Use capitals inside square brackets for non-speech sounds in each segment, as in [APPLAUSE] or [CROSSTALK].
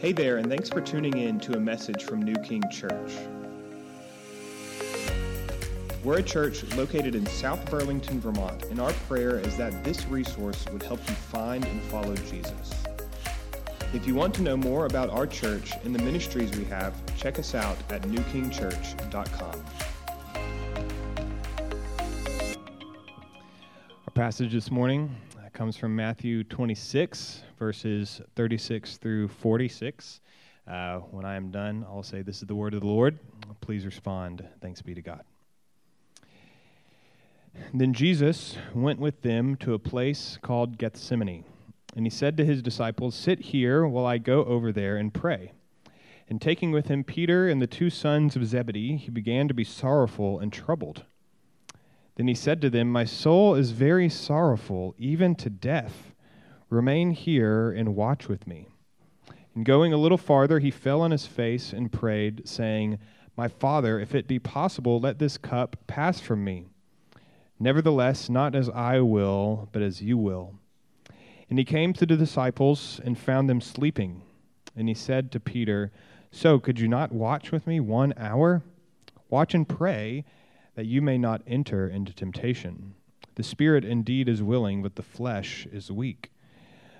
Hey there, and thanks for tuning in to a message from New King Church. We're a church located in South Burlington, Vermont, and our prayer is that this resource would help you find and follow Jesus. If you want to know more about our church and the ministries we have, check us out at newkingchurch.com. Our passage this morning comes from Matthew 26, verses 36 through 46. Uh, when I am done, I'll say, This is the word of the Lord. Please respond. Thanks be to God. Then Jesus went with them to a place called Gethsemane, and he said to his disciples, Sit here while I go over there and pray. And taking with him Peter and the two sons of Zebedee, he began to be sorrowful and troubled. Then he said to them, My soul is very sorrowful, even to death. Remain here and watch with me. And going a little farther, he fell on his face and prayed, saying, My father, if it be possible, let this cup pass from me. Nevertheless, not as I will, but as you will. And he came to the disciples and found them sleeping. And he said to Peter, So could you not watch with me one hour? Watch and pray that you may not enter into temptation. The spirit indeed is willing, but the flesh is weak.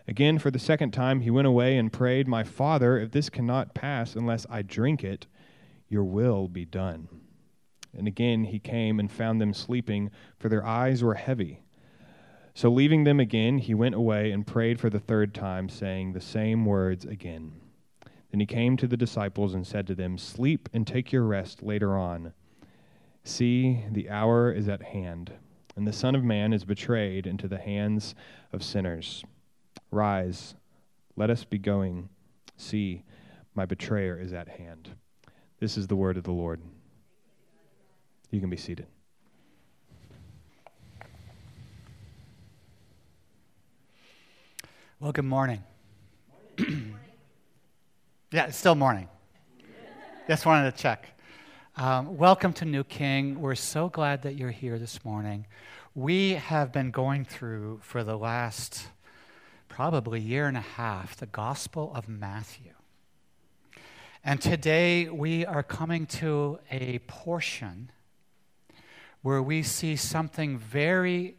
Again, for the second time, he went away and prayed, My Father, if this cannot pass unless I drink it, your will be done. And again he came and found them sleeping, for their eyes were heavy. So leaving them again, he went away and prayed for the third time, saying the same words again. Then he came to the disciples and said to them, Sleep and take your rest later on. See, the hour is at hand, and the Son of Man is betrayed into the hands of sinners. Rise, let us be going. See, my betrayer is at hand. This is the word of the Lord. You can be seated. Well, good morning. [CLEARS THROAT] yeah, it's still morning. Just wanted to check. Um, welcome to New King. We're so glad that you're here this morning. We have been going through for the last probably year and a half the Gospel of Matthew. And today we are coming to a portion where we see something very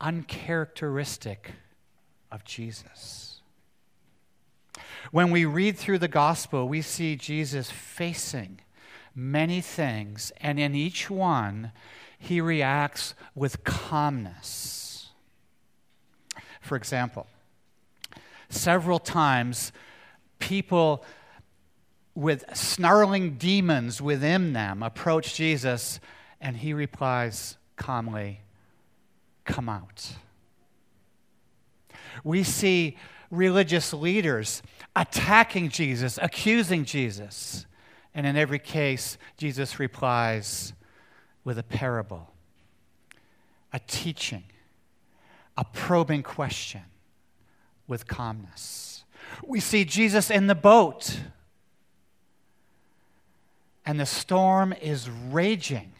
uncharacteristic of Jesus. When we read through the Gospel, we see Jesus facing many things, and in each one, he reacts with calmness. For example, several times, people with snarling demons within them approach Jesus, and he replies calmly, Come out. We see religious leaders attacking Jesus, accusing Jesus. And in every case, Jesus replies with a parable, a teaching, a probing question with calmness. We see Jesus in the boat, and the storm is raging.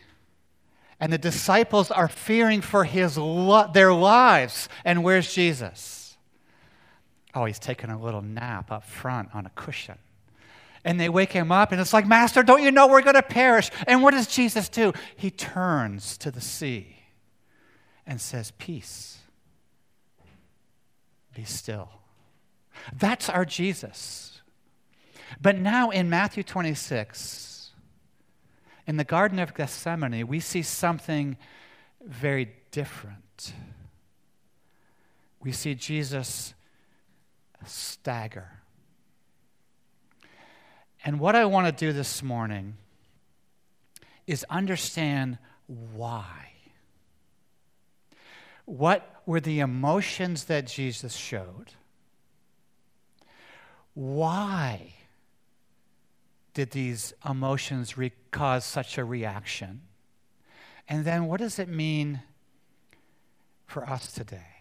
And the disciples are fearing for his lo- their lives. And where's Jesus? Oh, he's taking a little nap up front on a cushion and they wake him up, and it's like, Master, don't you know we're going to perish? And what does Jesus do? He turns to the sea and says, Peace, be still. That's our Jesus. But now in Matthew 26, in the Garden of Gethsemane, we see something very different. We see Jesus stagger. And what I want to do this morning is understand why. What were the emotions that Jesus showed? Why did these emotions re- cause such a reaction? And then what does it mean for us today?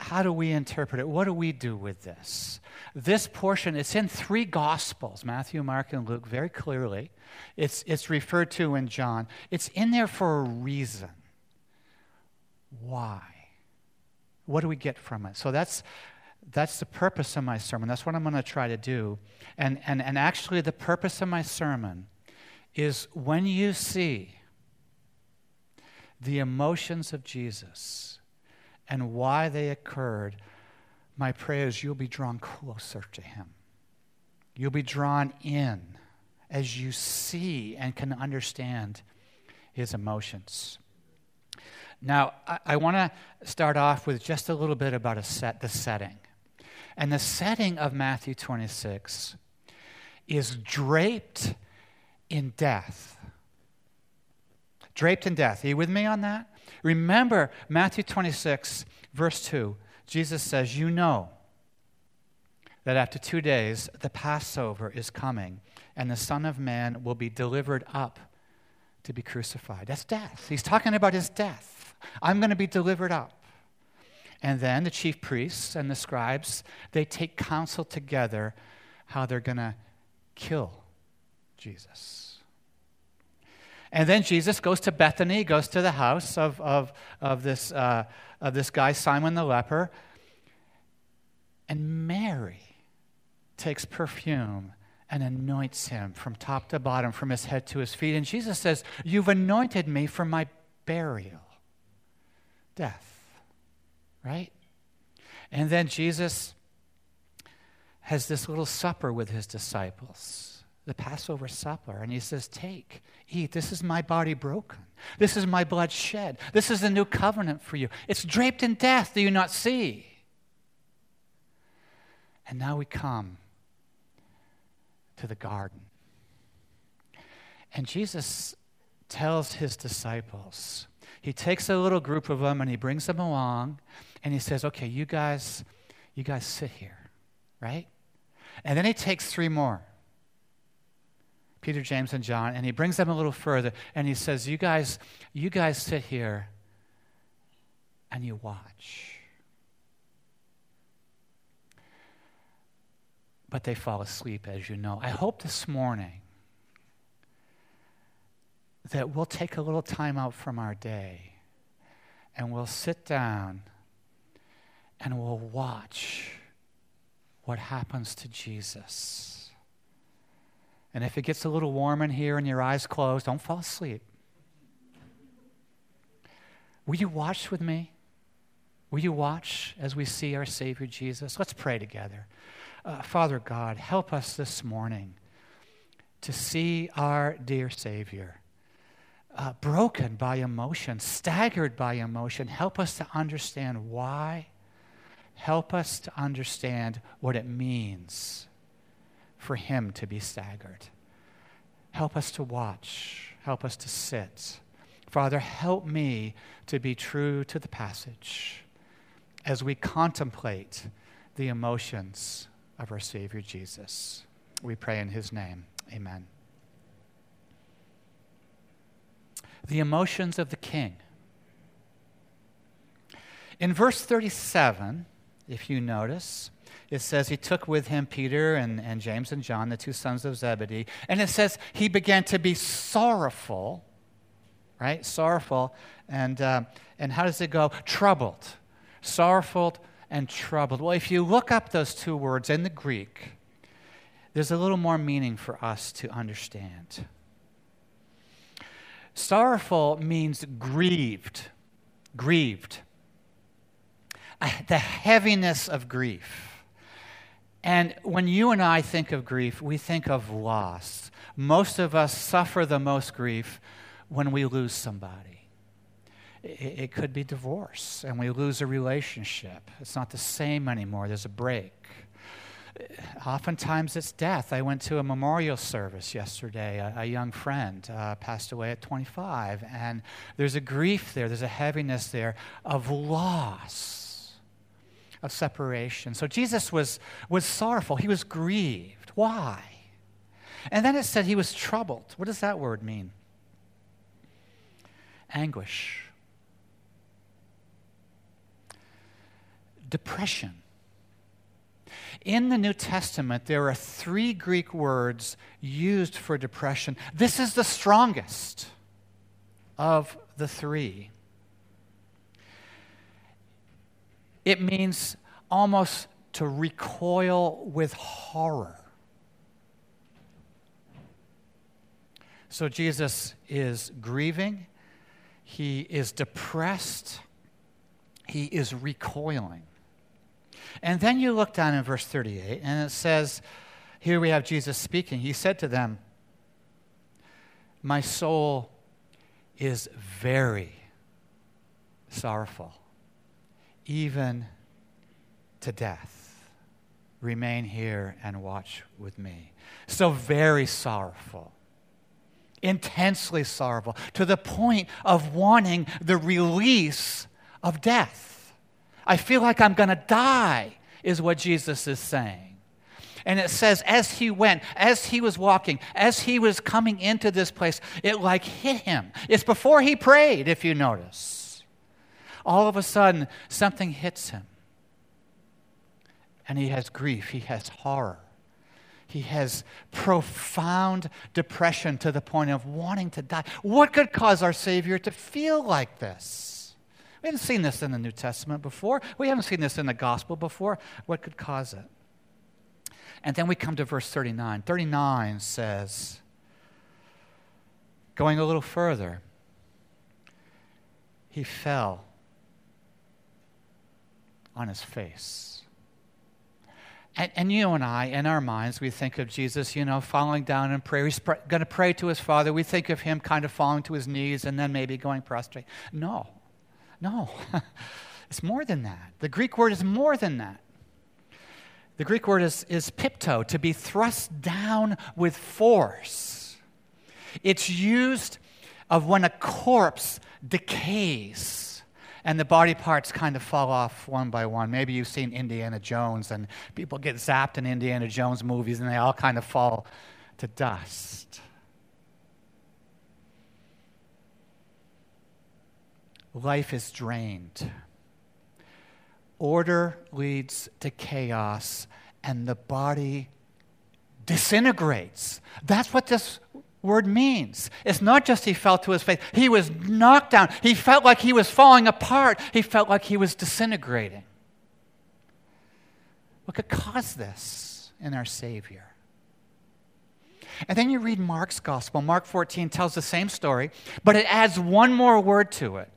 How do we interpret it? What do we do with this? This portion, it's in three Gospels Matthew, Mark, and Luke, very clearly. It's, it's referred to in John. It's in there for a reason. Why? What do we get from it? So that's, That's the purpose of my sermon. That's what I'm going to try to do. And, and, and actually, the purpose of my sermon is when you see the emotions of Jesus and why they occurred, my prayer is you'll be drawn closer to Him. You'll be drawn in as you see and can understand His emotions. Now, I, I want to start off with just a little bit about a set, the setting. And the setting of Matthew 26 is draped in death. Draped in death. Are you with me on that? Remember, Matthew 26, verse 2, Jesus says, You know that after two days the Passover is coming, and the Son of Man will be delivered up to be crucified. That's death. He's talking about his death. I'm going to be delivered up. And then the chief priests and the scribes, they take counsel together how they're going to kill Jesus. And then Jesus goes to Bethany, goes to the house of, of, of, this, uh, of this guy, Simon the leper. And Mary takes perfume and anoints him from top to bottom, from his head to his feet. And Jesus says, You've anointed me for my burial, death. Right? And then Jesus has this little supper with his disciples, the Passover supper. And he says, Take, eat. This is my body broken. This is my blood shed. This is the new covenant for you. It's draped in death. Do you not see? And now we come to the garden. And Jesus tells his disciples, he takes a little group of them and he brings them along and he says, Okay, you guys, you guys sit here, right? And then he takes three more. Peter, James, and John, and he brings them a little further and he says, You guys, you guys sit here and you watch. but they fall asleep, as you know. I hope this morning that we'll take a little time out from our day and we'll sit down and we'll watch what happens to Jesus. And if it gets a little warm in here and your eyes closed, don't fall asleep. Will you watch with me? Will you watch as we see our Savior Jesus? Let's pray together. Uh, Father God, help us this morning to see our dear Savior. Uh, broken by emotion, staggered by emotion. Help us to understand why. Help us to understand what it means for Him to be staggered. Help us to watch. Help us to sit. Father, help me to be true to the passage as we contemplate the emotions of our Savior Jesus. We pray in his name. Amen. The emotions of the king. In verse 37, if you notice, it says he took with him Peter and, and James and John, the two sons of Zebedee, and it says he began to be sorrowful, right? Sorrowful. And, uh, and how does it go? Troubled. Sorrowful and troubled. Well, if you look up those two words in the Greek, there's a little more meaning for us to understand. Sorrowful means grieved, grieved. The heaviness of grief. And when you and I think of grief, we think of loss. Most of us suffer the most grief when we lose somebody it, could be divorce and we lose a relationship. It's not the same anymore, there's a break. Oftentimes it's death. I went to a memorial service yesterday. A, a young friend uh, passed away at 25, and there's a grief there, there's a heaviness there of loss, of separation. So Jesus was, was sorrowful, he was grieved. Why? And then it said he was troubled. What does that word mean? Anguish depression. In the New Testament, there are three Greek words used for depression. This is the strongest of the three. It means almost to recoil with horror. So Jesus is grieving, he is depressed, he is recoiling. And then you look down in verse 38, and it says, here we have Jesus speaking. He said to them, My soul is very sorrowful, even to death. Remain here and watch with me. So, very sorrowful, intensely sorrowful, to the point of wanting the release of death. I feel like I'm going to die, is what Jesus is saying. And it says, as he went, as he was walking, as he was coming into this place, it like hit him. It's before he prayed, if you notice. All of a sudden, something hits him and he has grief, he has horror. He has profound depression to the point of wanting to die. What could cause our Savior to feel like this? We haven't seen this in the New Testament before. We haven't seen this in the gospel before. What could cause it? And then we come to verse 39. 39 says, going a little further, he fell on his face. And, and, you and I, in our minds, we think of Jesus, you know, falling down in prayer. He's pr- going to pray to his Father. We think of him kind of falling to his knees and then maybe going prostrate. No, no. [LAUGHS] it's more than that. The Greek word is more than that. The Greek word is, is pipto, to be thrust down with force. It's used of when a corpse decays and the body parts kind of fall off one by one. Maybe you've seen Indiana Jones, and people get zapped in Indiana Jones movies, and they all kind of fall to dust. Life is drained. Order leads to chaos, and the body disintegrates. That's what this word means. It's not just he fell to his face, he was knocked down. He felt like he was falling apart, he felt like he was disintegrating. What could cause this in our Savior? And then you read Mark's gospel. Mark 14 tells the same story, but it adds one more word to it.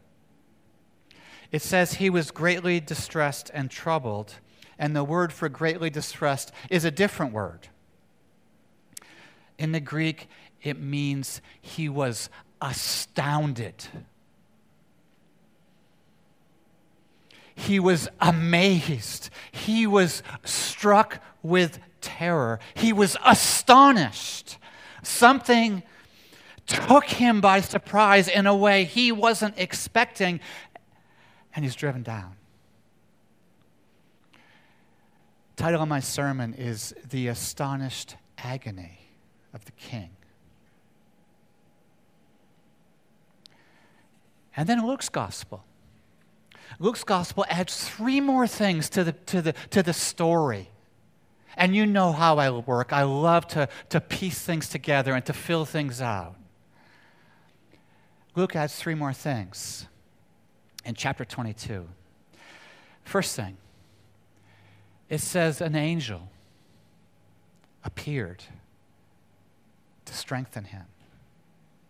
It says he was greatly distressed and troubled, and the word for greatly distressed is a different word. In the Greek, it means he was astounded. He was amazed. He was struck with terror. He was astonished. Something took him by surprise in a way he wasn't expecting, and he's driven down. title of my sermon is The Astonished Agony of the King. And then Luke's gospel. Luke's gospel adds three more things to the, to the, to the story. And you know how I work. I love to, to piece things together and to fill things out. Luke adds three more things in chapter 22. First thing, it says an angel appeared to strengthen him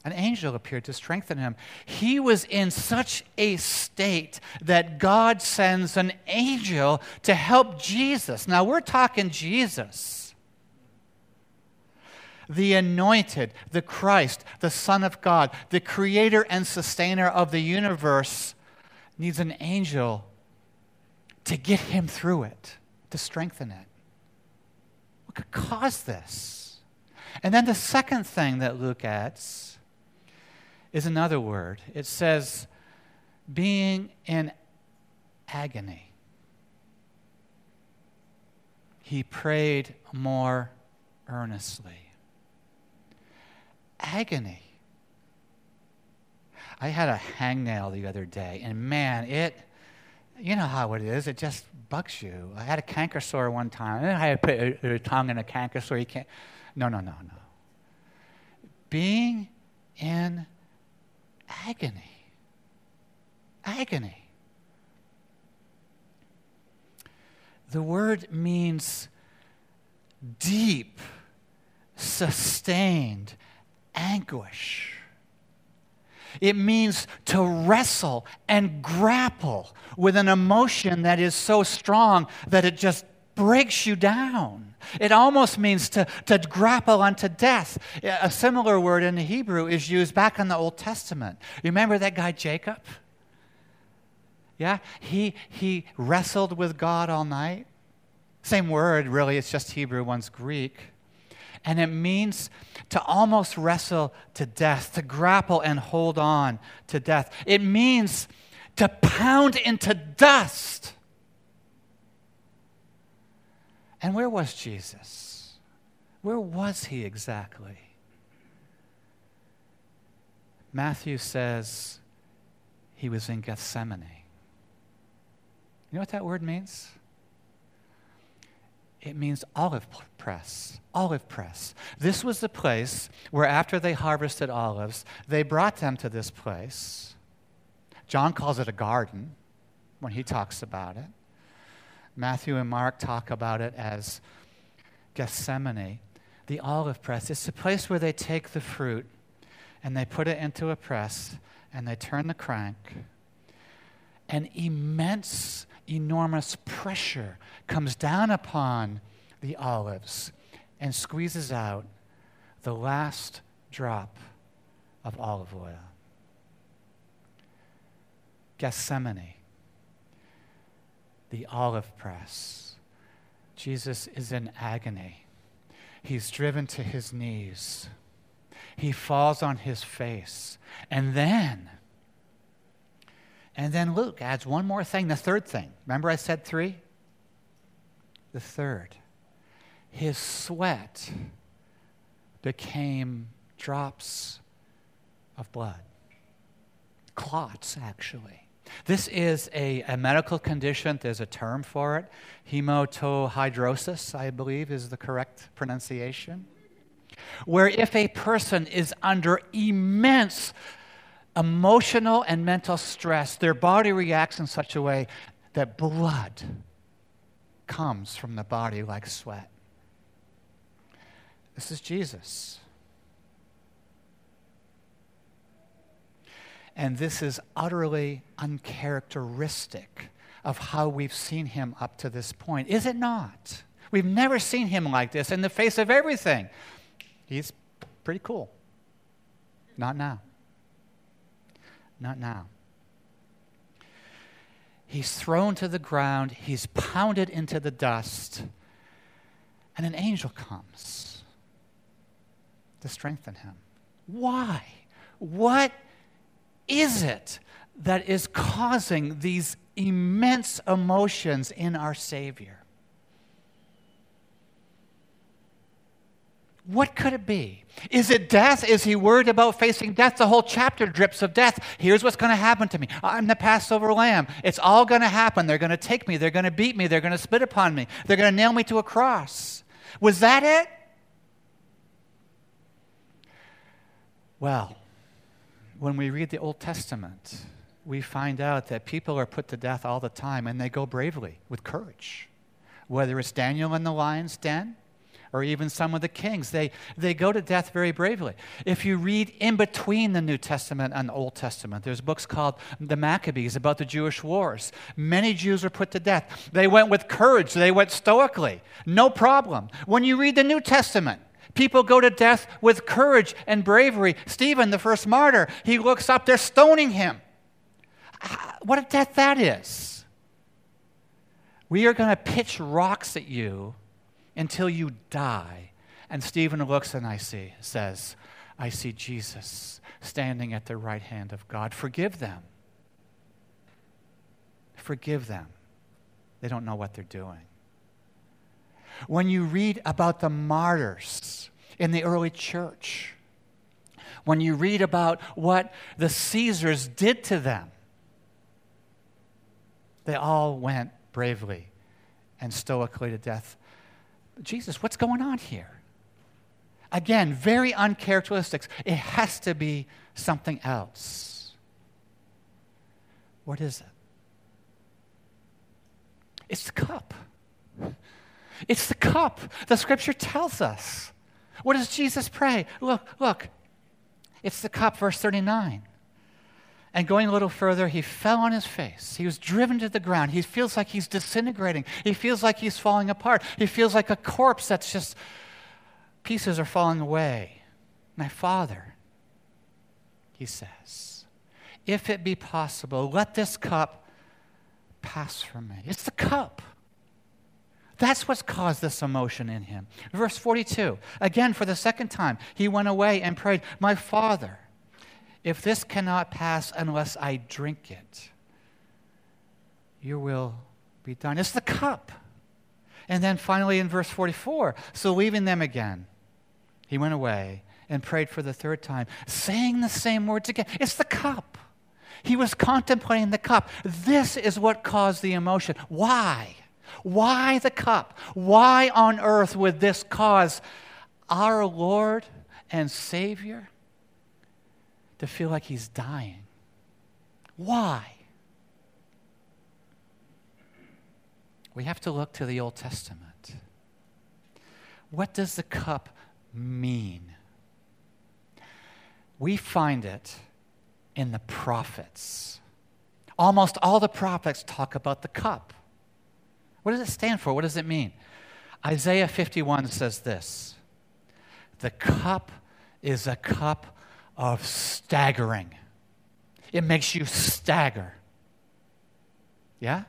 an angel appeared to strengthen him. He was in such a state that God sends an angel to help Jesus. Now, we're talking Jesus, the anointed, the Christ, the Son of God, the creator and sustainer of the universe, needs an angel to get him through it, to strengthen it. What could cause this? And then the second thing that Luke adds is another word. It says, being in agony. He prayed more earnestly. Agony. I had a hangnail the other day, and man, it, you know how it is, it just bugs you. I had a canker sore one time. I had to put a tongue in a canker sore. You can't. No, no, no, no. Being in agony. Agony. the word means deep, sustained anguish. It means to wrestle and grapple with an emotion that is so strong that it just breaks you down. It almost means to, to grapple unto death. A similar word in the Hebrew is used back in the Old Testament. You Remember that guy Jacob? Yeah? He, he wrestled with God all night. Same word, really, it's just Hebrew, one's Greek. And it means to almost wrestle to death, to grapple and hold on to death. It means to pound into dust. And where was Jesus? Where was he exactly? Matthew says he was in Gethsemane. You know what that word means? It means olive press. Olive press. This was the place where, after they harvested olives, they brought them to this place. John calls it a garden when he talks about it. Matthew and Mark talk about it as Gethsemane, the olive press. It's the place where they take the fruit and they put it into a press and they turn the crank. And immense enormous pressure comes down upon the olives and squeezes out the last drop of olive oil. Gethsemane, the olive press. Jesus is in agony. He's driven to his knees. He falls on his face. And then and then Luke adds one more thing, the third thing. Remember I said three? The third. His sweat became drops of blood. Clots, actually. This is a, a medical condition. There's a term for it. Hematohidrosis, I believe, is the correct pronunciation. Where if a person is under immense emotional and mental stress, their body reacts in such a way that blood comes from the body like sweat. This is Jesus. And this is utterly uncharacteristic of how we've seen him up to this point, is it not? We've never seen him like this in the face of everything. He's pretty cool. Not now. Not now. He's thrown to the ground, he's pounded into the dust, and an angel comes to strengthen him. Why? What is it that is causing these immense emotions in our Savior? What could it be? Is it death? Is he worried about facing death? The whole chapter drips of death. Here's what's going to happen to me I'm the Passover lamb. It's all going to happen. They're going to take me. They're going to beat me. They're going to spit upon me. They're going to nail me to a cross. Was that it? Well, when we read the Old Testament, we find out that people are put to death all the time and they go bravely with courage. Whether it's Daniel in the lion's den, or even some of the kings. They, they go to death very bravely. If you read in between the New Testament and the Old Testament, there's books called the Maccabees about the Jewish wars. Many Jews were put to death. They went with courage, they went stoically, no problem. When you read the New Testament, People go to death with courage and bravery. Stephen, the first martyr, he looks up, they're stoning him. Ah, what a death that is. We are going to pitch rocks at you until you die. And Stephen looks and I see, says, I see Jesus standing at the right hand of God. Forgive them. Forgive them. They don't know what they're doing. When you read about the martyrs in the early church, when you read about what the Caesars did to them, they all went bravely and stoically to death Jesus, what's going on here? Again, very uncharacteristic. It has to be something else. What is it? It's the cup. It's the cup. The scripture tells us. What does Jesus pray? Look, look. It's the cup, verse 39. And going a little further, he fell on his face. He was driven to the ground. He feels like he's disintegrating. He feels like he's falling apart. He feels like a corpse that's just pieces are falling away. My Father, he says, if it be possible, let this cup pass from me. It's the cup. That's what's caused this emotion in him. Verse 42, again, for the second time, he went away and prayed, My Father, if this cannot pass unless I drink it, your will be done. It's the cup. And then finally in verse 44, so leaving them again, he went away and prayed for the third time, saying the same words again. It's the cup. He was contemplating the cup. This is what caused the emotion. Why? Why the cup? Why on earth would this cause our Lord and Savior to feel like he's dying. Why? We have to look to the Old Testament. What does the cup mean? We find it in the prophets. Almost all the prophets talk about the cup. What does it stand for? What does it mean? Isaiah 51 says this The cup is a cup of staggering. It makes you stagger. Yeah?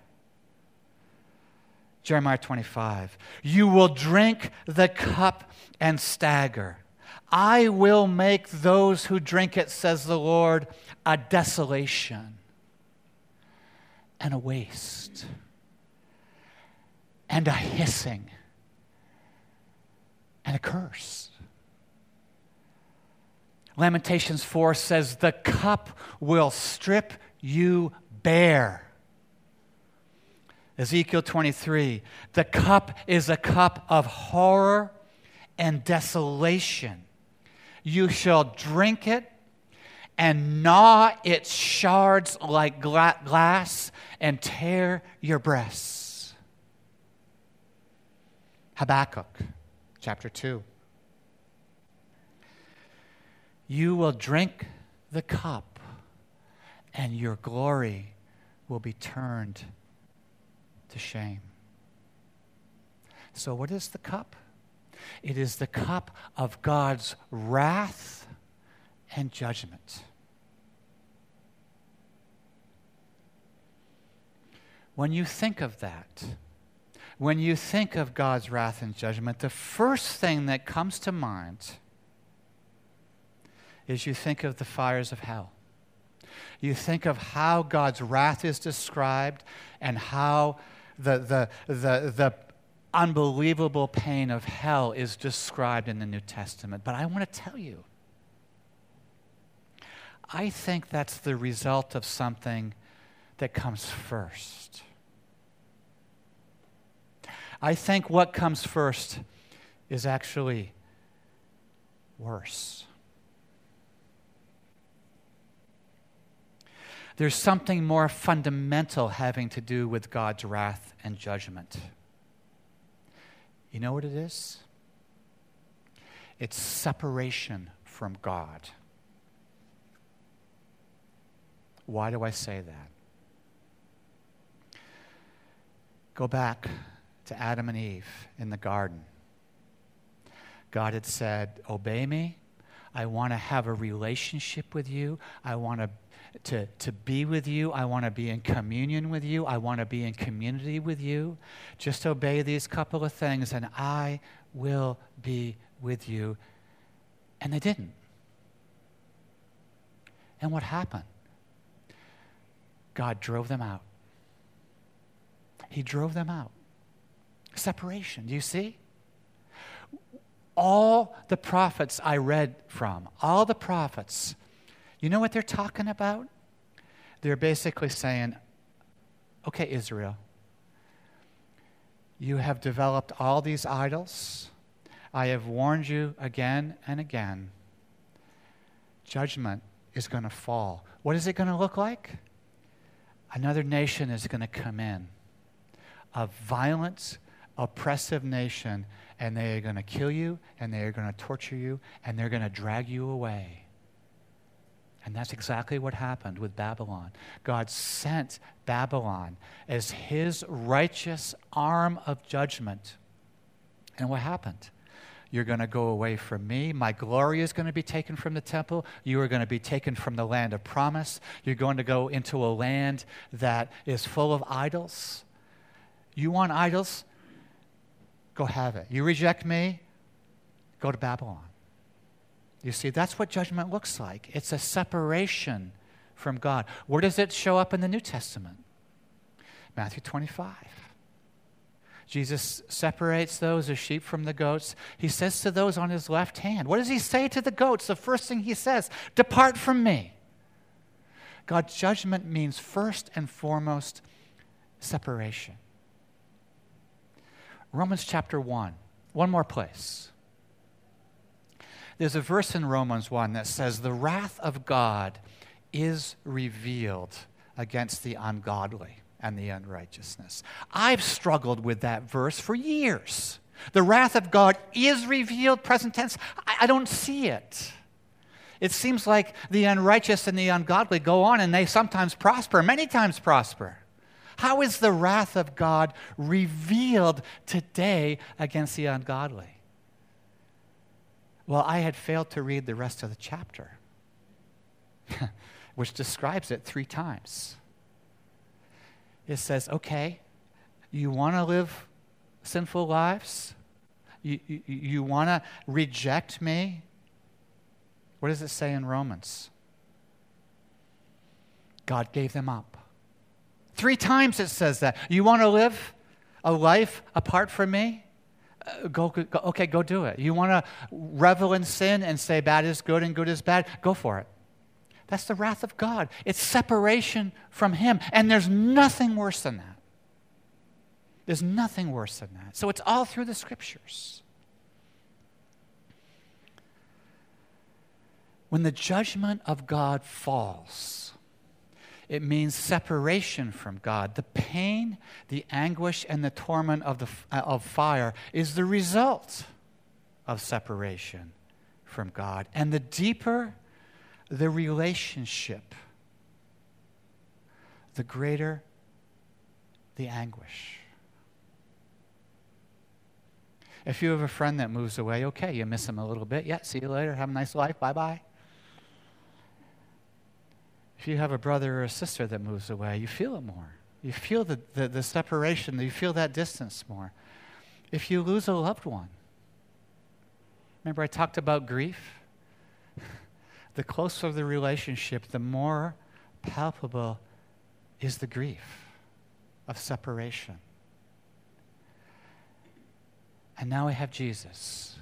Jeremiah 25. You will drink the cup and stagger. I will make those who drink it, says the Lord, a desolation and a waste and a hissing and a curse. Lamentations 4 says, The cup will strip you bare. Ezekiel 23, the cup is a cup of horror and desolation. You shall drink it and gnaw its shards like glass and tear your breasts. Habakkuk chapter 2. You will drink the cup, and your glory will be turned to shame. So, what is the cup? It is the cup of God's wrath and judgment. When you think of that, when you think of God's wrath and judgment, the first thing that comes to mind is you think of the fires of hell. You think of how God's wrath is described and how the, the, the, the unbelievable pain of hell is described in the New Testament. But I want to tell you, I think that's the result of something that comes first. I think what comes first is actually worse. There's something more fundamental having to do with God's wrath and judgment. You know what it is? It's separation from God. Why do I say that? Go back to Adam and Eve in the garden. God had said, Obey me. I want to have a relationship with you. I want to to, to be with you. I want to be in communion with you. I want to be in community with you. Just obey these couple of things, and I will be with you. And they didn't. And what happened? God drove them out. He drove them out. Separation. Do you see? All the prophets I read from, all the prophets, you know what they're talking about? They're basically saying, okay, Israel, you have developed all these idols. I have warned you again and again. Judgment is going to fall. What is it going to look like? Another nation is going to come in of violence, oppressive nation, and they are going to kill you, and they are going to torture you, and they're going to drag you away. And that's exactly what happened with Babylon. God sent Babylon as his righteous arm of judgment. And what happened? You're going to go away from me. My glory is going to be taken from the temple. You are going to be taken from the land of promise. You're going to go into a land that is full of idols. You want idols? Go have it. You reject me? Go to Babylon. You see, that's what judgment looks like it's a separation from God. Where does it show up in the New Testament? Matthew 25. Jesus separates those as sheep from the goats. He says to those on his left hand, What does he say to the goats? The first thing he says, Depart from me. God's judgment means first and foremost separation. Romans chapter 1, one more place. There's a verse in Romans 1 that says, The wrath of God is revealed against the ungodly and the unrighteousness. I've struggled with that verse for years. The wrath of God is revealed, present tense. I, I, don't see it. It seems like the unrighteous and the ungodly go on and they sometimes prosper, many times prosper. How is the wrath of God revealed today against the ungodly? Well, I had failed to read the rest of the chapter, [LAUGHS] which describes it three times. It says, okay, you want to live sinful lives? You, you, you want to reject me? What does it say in Romans? God gave them up. Three times it says that. You want to live a life apart from me? Uh, go, go, okay, go do it. You want to revel in sin and say bad is good and good is bad? Go for it. That's the wrath of God. It's separation from Him. And there's nothing worse than that. There's nothing worse than that. So it's all through the scriptures. When the judgment of God falls, it means separation from God. The pain, the anguish, and the torment of, the, uh, of fire is the result of separation from God. And the deeper the relationship, the greater the anguish. If you have a friend that moves away, okay, you miss him a little bit. Yeah, see you later. Have a nice life. Bye bye. If you have a brother or a sister that moves away, you feel it more. You feel the, the, the separation, you feel that distance more. If you lose a loved one, remember I talked about grief? [LAUGHS] the closer the relationship, the more palpable is the grief of separation. And now we have Jesus.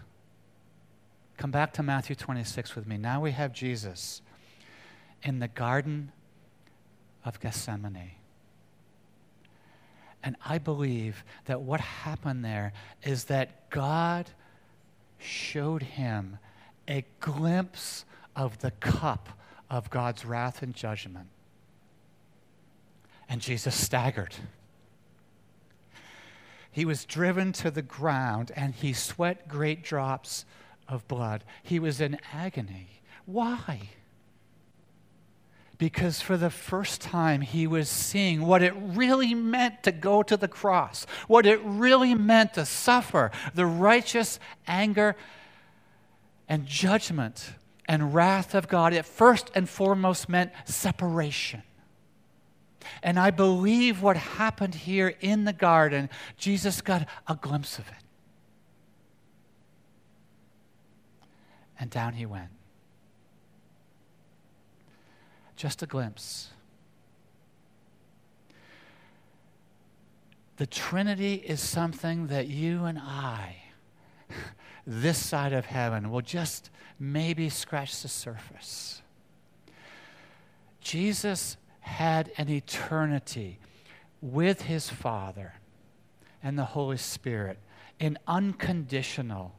Come back to Matthew 26 with me. Now we have Jesus in the Garden of Gethsemane. And I believe that what happened there is that God showed him a glimpse of the cup of God's wrath and judgment. And Jesus staggered. He was driven to the ground and he sweat great drops of blood. He was in agony. Why? Because for the first time he was seeing what it really meant to go to the cross, what it really meant to suffer the righteous anger and judgment and wrath of God. It first and foremost meant separation. And I believe what happened here in the garden, Jesus got a glimpse of it. And down he went. Just a glimpse. The Trinity is something that you and I, [LAUGHS] this side of heaven, will just maybe scratch the surface. Jesus had an eternity with his Father and the Holy Spirit in unconditional,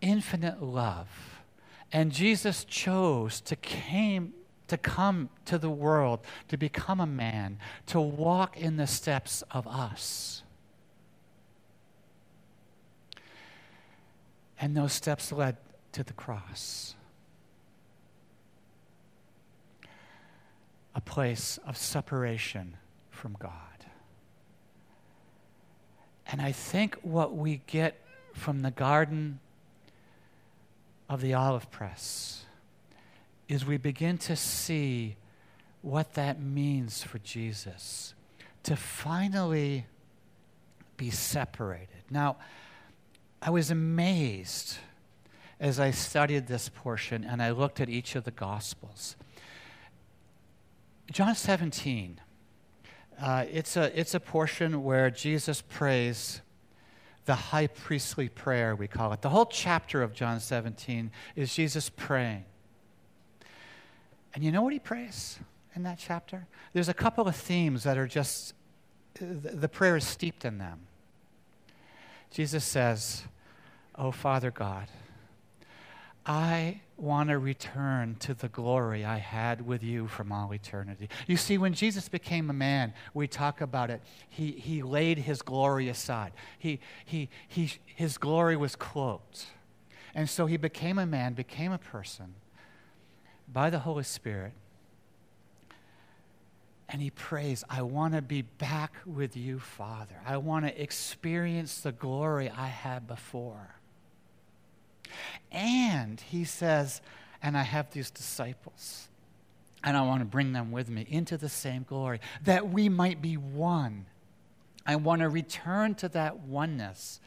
infinite love. And Jesus chose to came, to come to the world, to become a man, to walk in the steps of us. And those steps led to the cross. A place of separation from God. And I think what we get from the Garden of the Olive Press is we begin to see what that means for Jesus to finally be separated. Now, I was amazed as I studied this portion and I looked at each of the Gospels. John 17, uh, it's, a, it's a portion where Jesus prays the high priestly prayer, we call it. The whole chapter of John 17 is Jesus praying. And you know what he prays in that chapter? There's a couple of themes that are just, the prayer is steeped in them. Jesus says, Oh, Father God, I want to return to the glory I had with you from all eternity. You see, when Jesus became a man, we talk about it, he, he laid his glory aside. He, he, he, his glory was cloaked. And so he became a man, became a person by the Holy Spirit. And he prays, I want to be back with you, Father. I want to experience the glory I had before. And he says, and I have these disciples, and I want to bring them with me into the same glory, that we might be one. I want to return to that oneness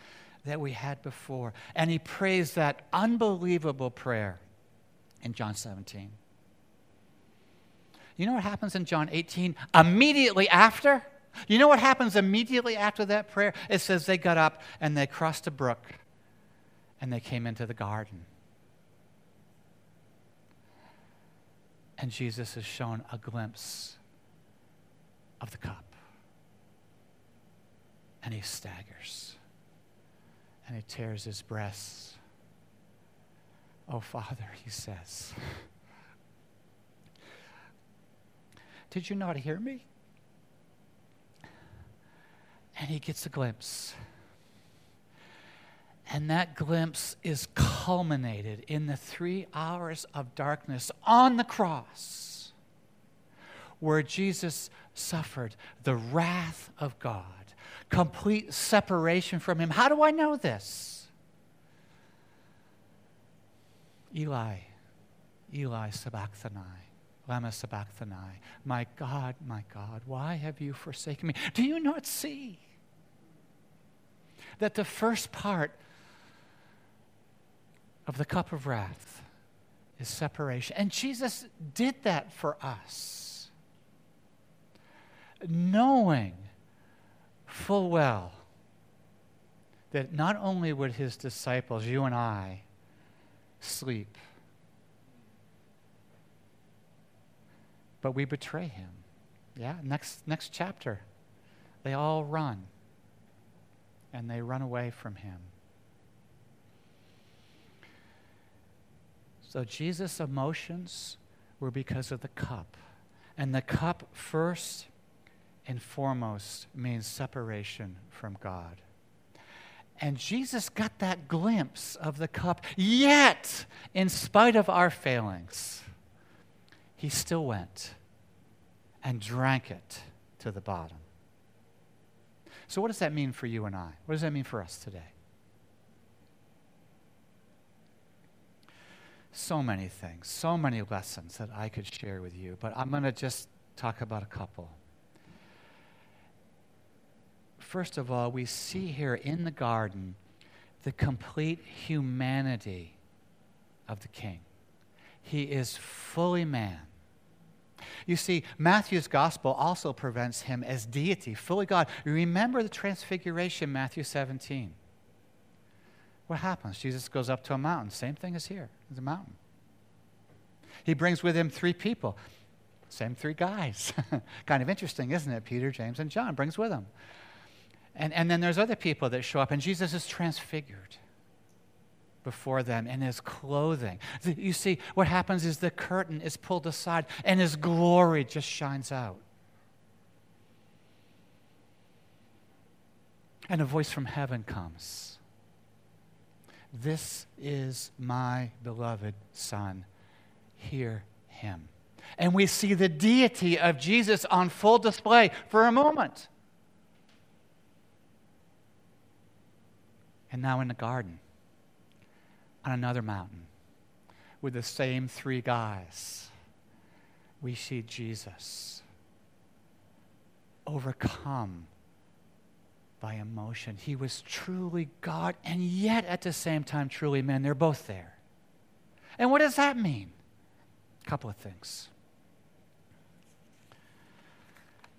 that we had before. And he prays that unbelievable prayer in John 17. You know what happens in John 18? Immediately after? You know what happens immediately after that prayer? It says they got up and they crossed a brook and they came into the garden. And Jesus is shown a glimpse of the cup. And he staggers. And he tears his breasts. Oh, Father, he says, Did you not hear me? And he gets a glimpse. And that glimpse is culminated in the three hours of darkness on the cross, where Jesus suffered the wrath of God, complete separation from Him. How do I know this? Eli, Eli Sabachthani. Lama Sabachthani. My God, my God, why have you forsaken me? Do you not see that the first part of the cup of wrath is separation. And Jesus did that for us, knowing full well that not only would his disciples, you and I, sleep, but we betray him. Yeah, next, next chapter. They all run, and they run away from him. So Jesus' emotions were because of the cup. And the cup, first and foremost, means separation from God. And Jesus got that glimpse of the cup, yet, in spite of our failings, he still went and drank it to the bottom. So, what does that mean for you and I? What does that mean for us today? so many things, so many lessons that I could share with you, but I'm going to just talk about a couple. First of all, we see here in the garden the complete humanity of the king. He is fully man. You see, Matthew's gospel also presents him as deity, fully God. Remember the transfiguration, Matthew 17. What happens? Jesus goes up to a mountain. Same thing as here. A mountain. He brings with him three people. Same three guys. [LAUGHS] kind of interesting, isn't it? Peter, James, and John brings with him. And, and then there's other people that show up, and Jesus is transfigured before them in his clothing. You see, what happens is the curtain is pulled aside, and his glory just shines out. And a voice from heaven comes This is my beloved Son. Hear him. And we see the deity of Jesus on full display for a moment. And now in the garden, on another mountain, with the same three guys, we see Jesus overcome by emotion. He was truly God and yet at the same time truly man. They're both there. And what does that mean? A couple of things.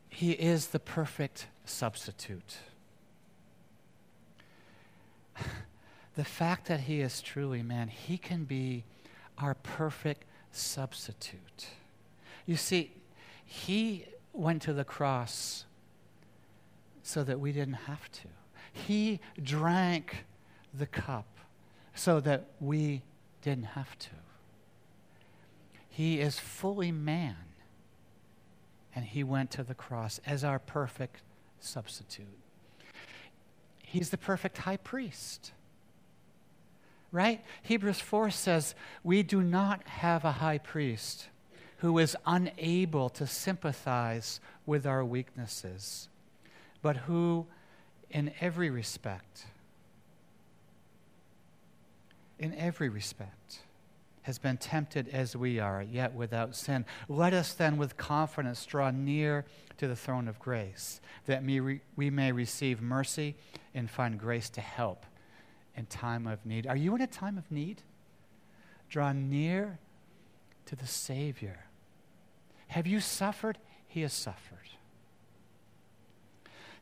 He is the perfect substitute. The fact that he is truly man, he can be our perfect substitute. You see, he went to the cross so that we didn't have to. He drank the cup so that we didn't have to. He is fully man, and he went to the cross as our perfect substitute. He's the perfect high priest. Right? Hebrews 4 says, We do not have a high priest who is unable to sympathize with our weaknesses but who, in every respect, in every respect, has been tempted as we are, yet without sin. Let us then with confidence draw near to the throne of grace, that we may receive mercy and find grace to help in time of need. Are you in a time of need? Draw near to the Savior. Have you suffered? He has suffered.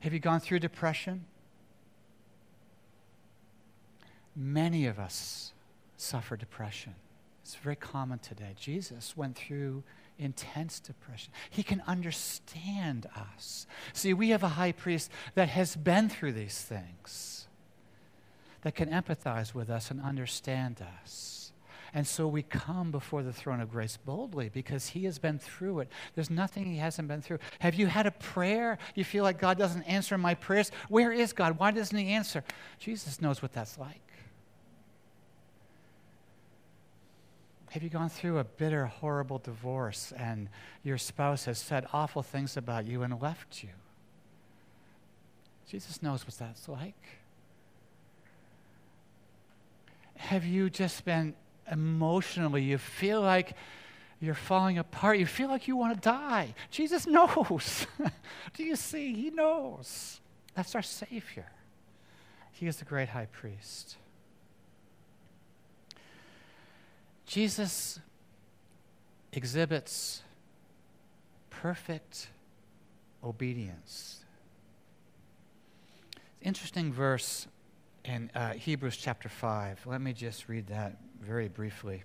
Have you gone through depression? Many of us suffer depression. It's very common today. Jesus went through intense depression. He can understand us. See, we have a high priest that has been through these things, that can empathize with us and understand us. And so we come before the throne of grace boldly because he has been through it. There's nothing he hasn't been through. Have you had a prayer? You feel like God doesn't answer my prayers? Where is God? Why doesn't he answer? Jesus knows what that's like. Have you gone through a bitter, horrible divorce and your spouse has said awful things about you and left you? Jesus knows what that's like. Have you just been emotionally, you feel like you're falling apart, you feel like you want to die. Jesus knows. [LAUGHS] Do you see? He knows. That's our Savior. He is the great high priest. Jesus exhibits perfect obedience. Interesting verse in uh, Hebrews chapter 5. Let me just read that very briefly.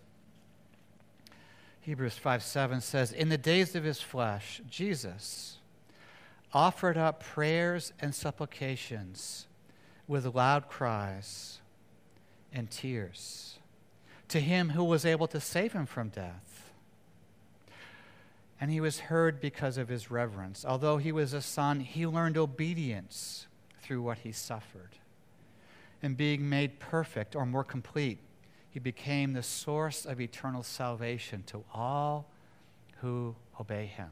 Hebrews 5 7 says, In the days of his flesh, Jesus offered up prayers and supplications with loud cries and tears to him who was able to save him from death. And he was heard because of his reverence. Although he was a son, he learned obedience through what he suffered. And being made perfect or more complete, he became the source of eternal salvation to all who obey him.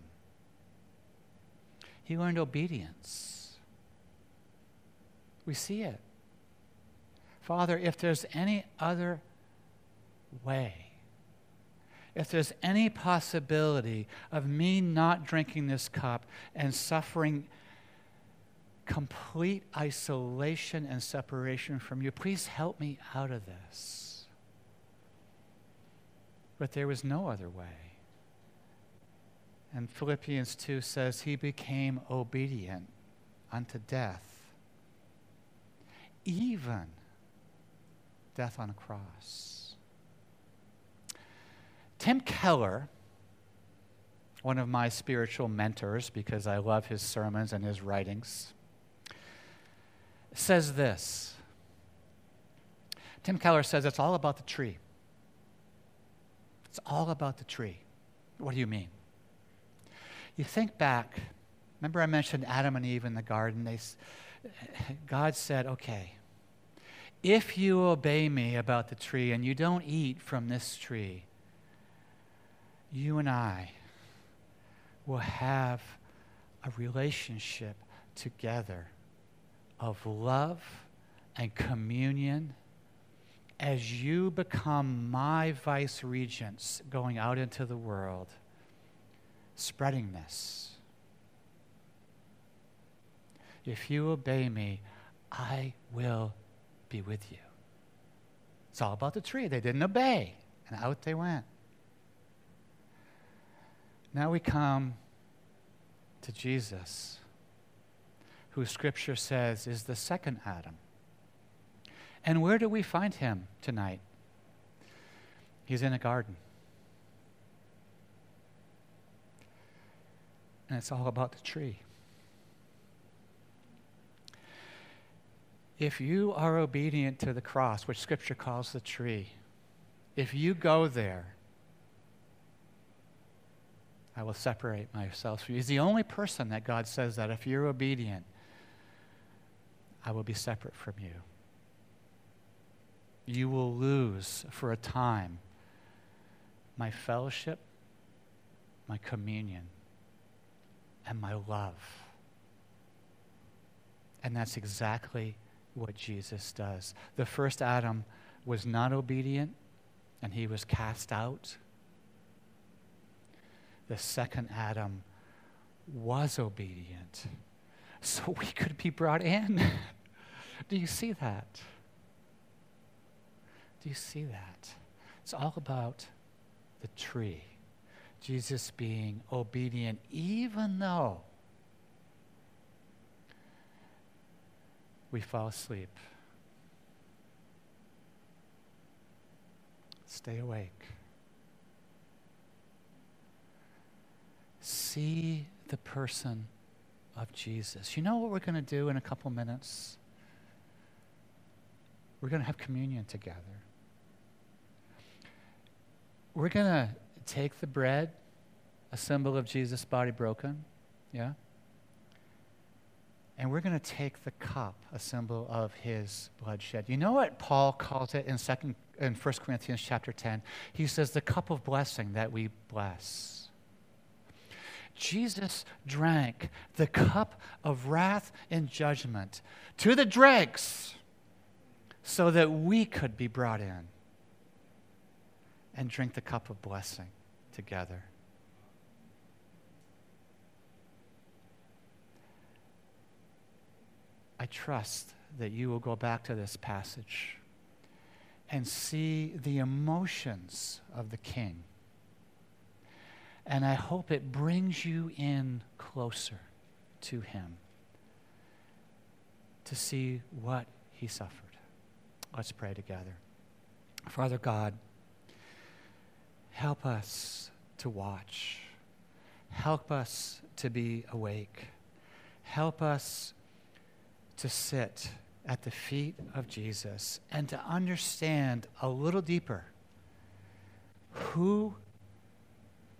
He learned obedience. We see it. Father, if there's any other way, if there's any possibility of me not drinking this cup and suffering complete isolation and separation from you, please help me out of this. But there was no other way. And Philippians 2 says, He became obedient unto death, even death on a cross. Tim Keller, one of my spiritual mentors, because I love his sermons and his writings, says this. Tim Keller says it's all about the tree. It's all about the tree. What do you mean? You think back, remember I mentioned Adam and Eve in the garden? They, God said, okay, If you obey me about the tree and you don't eat from this tree, you and I will have a relationship together of love and communion as you become my vice regents going out into the world, spreading this. If you obey me, I will be with you. It's all about the tree. They didn't obey, and out they went. Now we come to Jesus, who Scripture says is the second Adam. And where do we find him tonight? He's in a garden. And it's all about the tree. If you are obedient to the cross, which Scripture calls the tree, if you go there, I will separate myself from you. He's the only person that God says that if you're obedient, I will be separate from you you will lose for a time my fellowship, my communion, and my love. And that's exactly what Jesus does. The first Adam was not obedient and he was cast out. The second Adam was obedient so we could be brought in. [LAUGHS] Do you see that? Do you see that? It's all about the tree. Jesus being obedient, even though we fall asleep. Stay awake. See the person of Jesus. You know what we're going to do in a couple minutes? We're going to have communion together we're going to take the bread, a symbol of Jesus' body broken, yeah? And we're going to take the cup, a symbol of his bloodshed. You know what Paul calls it in, second, in 1 Corinthians chapter 10? He says, the cup of blessing that we bless. Jesus drank the cup of wrath and judgment to the dregs so that we could be brought in and drink the cup of blessing together. I trust that you will go back to this passage and see the emotions of the king. And I hope it brings you in closer to him to see what he suffered. Let's pray together. Father God, Help us to watch. Help us to be awake. Help us to sit at the feet of Jesus and to understand a little deeper who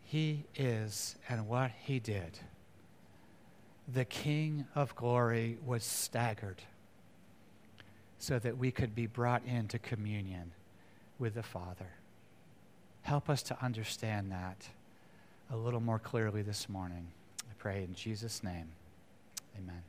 he is and what he did. The King of glory was staggered so that we could be brought into communion with the Father. Help us to understand that a little more clearly this morning. I pray in Jesus' name. Amen.